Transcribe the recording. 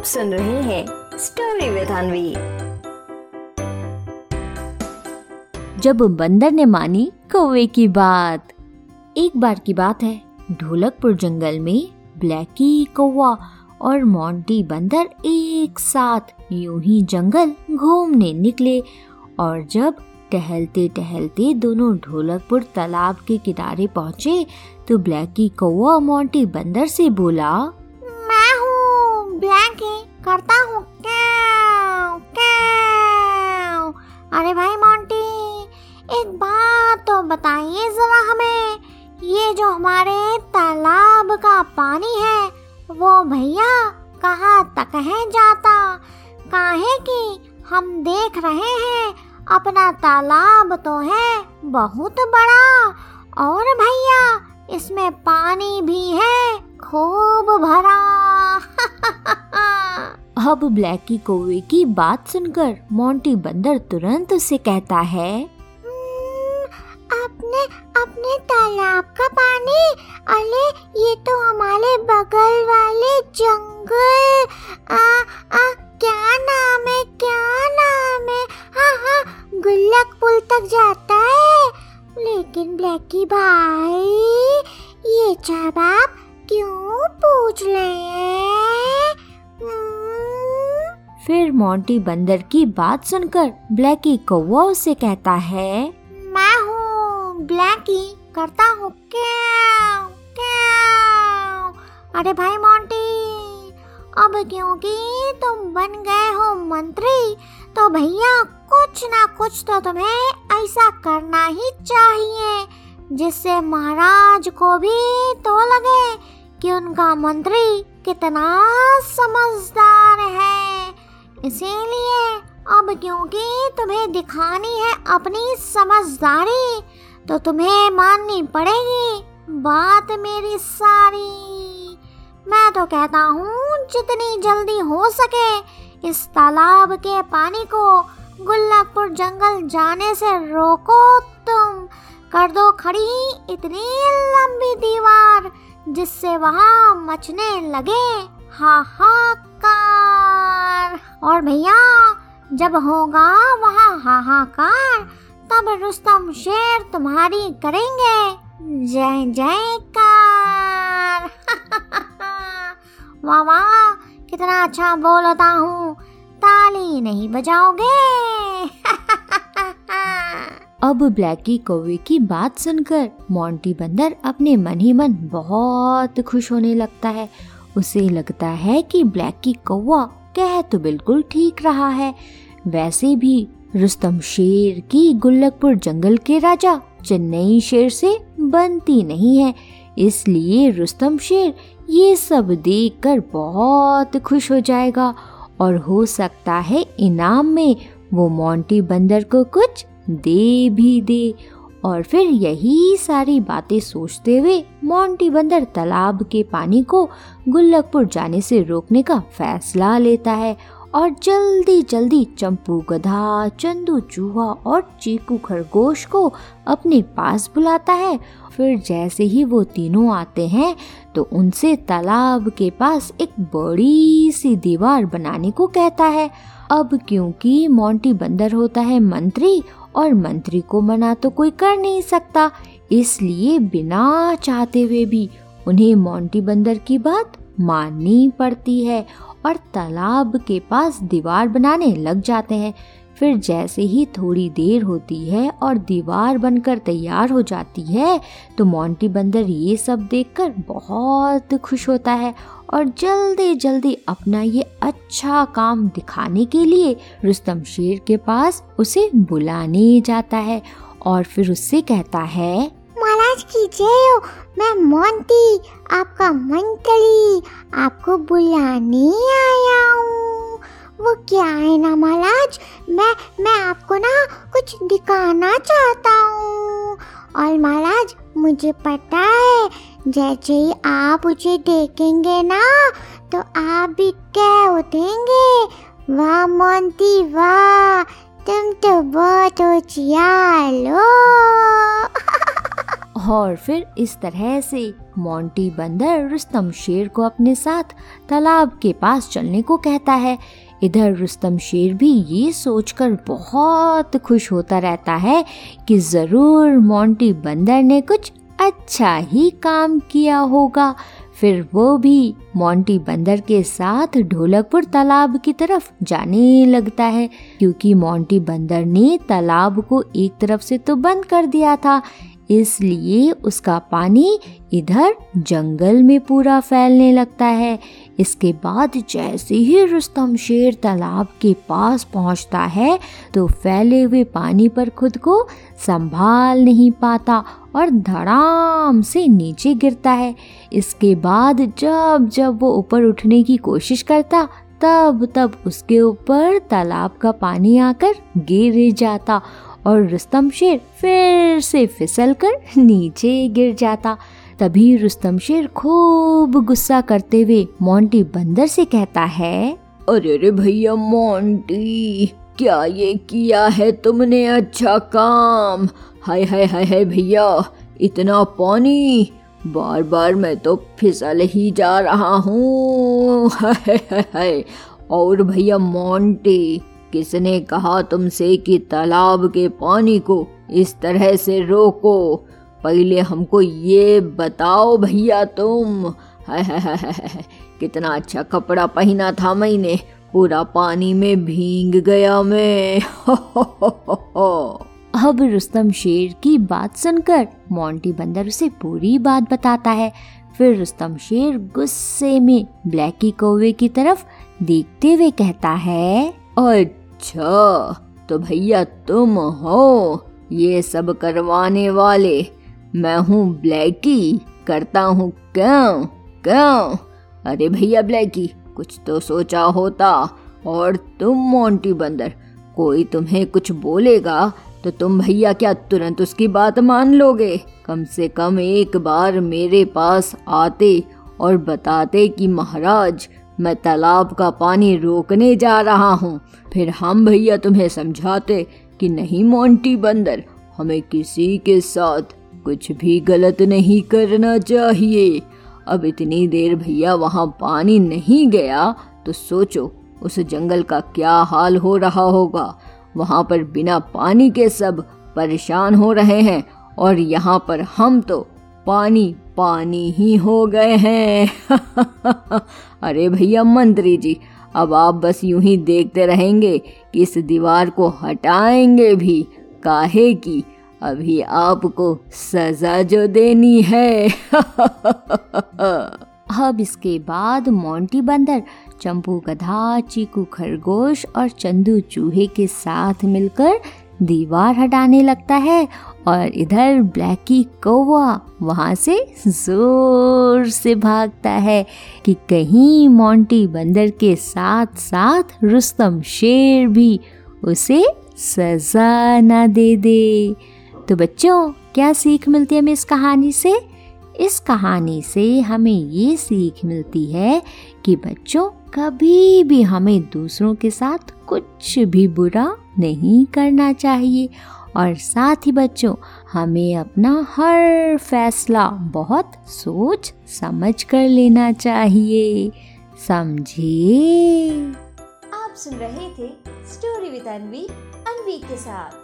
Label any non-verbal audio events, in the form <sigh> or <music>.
आप सुन रहे हैं स्टोरी विद अनवी जब बंदर ने मानी कौवे की बात। एक बार की बात है, ढोलकपुर जंगल में ब्लैकी कौवा और मोंटी बंदर एक साथ यूँ ही जंगल घूमने निकले और जब टहलते टहलते दोनों ढोलकपुर तालाब के किनारे पहुँचे तो ब्लैकी कौवा मोंटी बंदर से बोला करता हूँ। अरे भाई मोंटी एक बात तो बताइए जरा हमें। ये जो हमारे तालाब का पानी है, वो भैया कहाँ तक है जाता? काहे कि हम देख रहे हैं, अपना तालाब तो है बहुत बड़ा। और भैया, इसमें पानी भी है खूब भरा। <laughs> अब ब्लैकी कौवे की बात सुनकर मोंटी बंदर तुरंत उसे कहता है हम्म, अपने अपने तालाब का पानी अरे ये तो हमारे बगल वाले जंगल आ, आ, क्या नाम है क्या नाम है हाँ हाँ गुल्लक पुल तक जाता है लेकिन ब्लैकी भाई ये जवाब क्यों पूछ रहे हम्म? फिर मोंटी बंदर की बात सुनकर ब्लैकी कौवा उसे कहता है, मैं हूँ ब्लैकी, करता हूँ अरे भाई मोंटी, अब क्योंकि तुम बन गए हो मंत्री तो भैया कुछ ना कुछ तो तुम्हें ऐसा करना ही चाहिए, जिससे महाराज को भी तो लगे कि उनका मंत्री कितना समझदार है। इसीलिए अब क्योंकि तुम्हें दिखानी है अपनी समझदारी तो तुम्हें माननी पड़ेगी बात मेरी सारी। मैं तो कहता हूँ, जितनी जल्दी हो सके इस तालाब के पानी को गुल्लकपुर जंगल जाने से रोको तुम। कर दो खड़ी इतनी लंबी दीवार जिससे वहाँ मचने लगे। हाहाकार और भैया, जब होगा वहाँ हाहाकार, तब रुस्तम शेर तुम्हारी करेंगे। जय, जयकार। <laughs> वाह वाह, कितना अच्छा बोलता हूँ। ताली नहीं बजाओगे। <laughs> अब ब्लैकी कौवे की बात सुनकर मोंटी बंदर अपने मन ही मन बहुत खुश होने लगता है। उसे लगता है कि ब्लैकी कौवा कह तो बिल्कुल ठीक रहा है। वैसे भी रुस्तम शेर की गुल्लकपुर जंगल के राजा चेन्नई शेर से बनती नहीं है, इसलिए रुस्तम शेर ये सब देखकर बहुत खुश हो जाएगा और हो सकता है इनाम में वो मोंटी बंदर को कुछ दे भी दे और फिर यही सारी बातें सोचते हुए मोंटी बंदर तालाब के पानी को गुल्लकपुर जाने से रोकने का फैसला लेता है और जल्दी जल्दी चंपू, गधा, चंदू, चूहा और चीकू खरगोश को अपने पास बुलाता है। फिर जैसे ही वो तीनों आते हैं तो उनसे तालाब के पास एक बड़ी सी दीवार बनाने को कहता है। अब क्योंकि मोंटी बंदर होता है मंत्री और मंत्री को मना तो कोई कर नहीं सकता, इसलिए बिना चाहते हुए भी उन्हें मोंटी बंदर की बात माननी पड़ती है और तालाब के पास दीवार बनाने लग जाते हैं। फिर जैसे ही थोड़ी देर होती है और दीवार बनकर तैयार हो जाती है तो मोंटी बंदर ये सब देखकर बहुत खुश होता है और जल्दी जल्दी अपना ये अच्छा काम दिखाने के लिए रुस्तम शेर के पास उसे बुलाने जाता है और फिर उससे कहता है, महाराज की जय हो, मैं मोंटी, आपका मंत्री, आपको बुलाने आया हूँ। वो क्या है ना महाराज? मैं मैं आपको ना कुछ दिखाना चाहता हूँ। और महाराज, मुझे पता है, जैसे ही आप उसे देखेंगे ना तो आप भी क्या उठेंगे? वाह मोंटी वाह, तुम तो बहुत होशियार हो। <laughs> और फिर इस तरह से मोंटी बंदर रुस्तम शेर को अपने साथ तालाब के पास चलने को कहता है। इधर रुस्तम शेर भी ये सोचकर बहुत खुश होता रहता है कि ज़रूर मोंटी बंदर ने कुछ अच्छा ही काम किया होगा। फिर वो भी मोंटी बंदर के साथ ढोलकपुर तालाब की तरफ़ जाने लगता है, क्योंकि मोंटी बंदर ने तालाब को एक तरफ़ से तो बंद कर दिया था, इसलिए उसका पानी इधर जंगल में पूरा फैलने लगता है। इसके बाद जैसे ही रुस्तम शेर तालाब के पास पहुँचता है तो फैले हुए पानी पर खुद को संभाल नहीं पाता और धड़ाम से नीचे गिरता है। इसके बाद जब जब वो ऊपर उठने की कोशिश करता, तब तब उसके ऊपर तालाब का पानी आकर गिर जाता और रुस्तम शेर फिर से फिसल कर नीचे गिर जाता। तभी रुस्तम शेर खूब गुस्सा करते हुए मोंटी बंदर से कहता है, अरे अरे भैया मोंटी, क्या ये किया है तुमने अच्छा काम? हाय हाय हाय हाय भैया, इतना पानी? बार बार मैं तो फिसल ही जा रहा हूँ। <laughs> और भैया मोंटी, किसने कहा तुमसे कि तालाब के पानी को इस तरह से रोको? पहले हमको ये बताओ भैया तुम। कितना अच्छा कपड़ा पहना था मैंने। पूरा पानी में भींग गया मैं। अब रुस्तम शेर की बात सुनकर मोंटी बंदर उसे पूरी बात बताता है। फिर रुस्तम शेर गुस्से में ब्लैकी कौवे की तरफ़ देखते हुए कहता है अच्छा तो भैया तुम हो ये सब करवाने वाले। मैं हूँ ब्लैकी। करता हूँ क्यों? क्यों? अरे भैया ब्लैकी, कुछ तो सोचा होता। और तुम, मोंटी बंदर, कोई तुम्हें कुछ बोलेगा तो तुम भैया क्या तुरंत उसकी बात मान लोगे? कम से कम एक बार मेरे पास आते और बताते कि महाराज, मैं तालाब का पानी रोकने जा रहा हूँ। फिर हम भैया तुम्हें समझाते कि नहीं, मोंटी बंदर, हमें किसी के साथ कुछ भी गलत नहीं करना चाहिए। अब इतनी देर भैया वहाँ पानी नहीं गया तो सोचो उस जंगल का क्या हाल हो रहा होगा। वहाँ पर बिना पानी के सब परेशान हो रहे हैं, और यहाँ पर हम तो पानी पानी ही हो गए हैं। <laughs> अरे भैया मंत्री जी, अब आप बस यूँ ही देखते रहेंगे कि इस दीवार को हटाएँगे भी, काहे की? अभी आपको सजा जो देनी है। <laughs> अब इसके बाद मोंटी बंदर, चंपू गधा, चीकू खरगोश और चंदू चूहे के साथ मिलकर दीवार हटाने लगता है और इधर ब्लैकी कौवा वहाँ से ज़ोर से भागता है कि कहीं मोंटी बंदर के साथ साथ रुस्तम शेर भी उसे सजा ना दे दे। तो बच्चों, क्या सीख मिलती है हमें इस कहानी से? इस कहानी से हमें ये सीख मिलती है कि बच्चों, कभी भी हमें दूसरों के साथ कुछ भी बुरा नहीं करना चाहिए। और साथ ही बच्चों, हमें अपना हर फैसला बहुत सोच समझ कर लेना चाहिए। समझिए आप सुन रहे थे स्टोरी विद अनवी अनवी के साथ।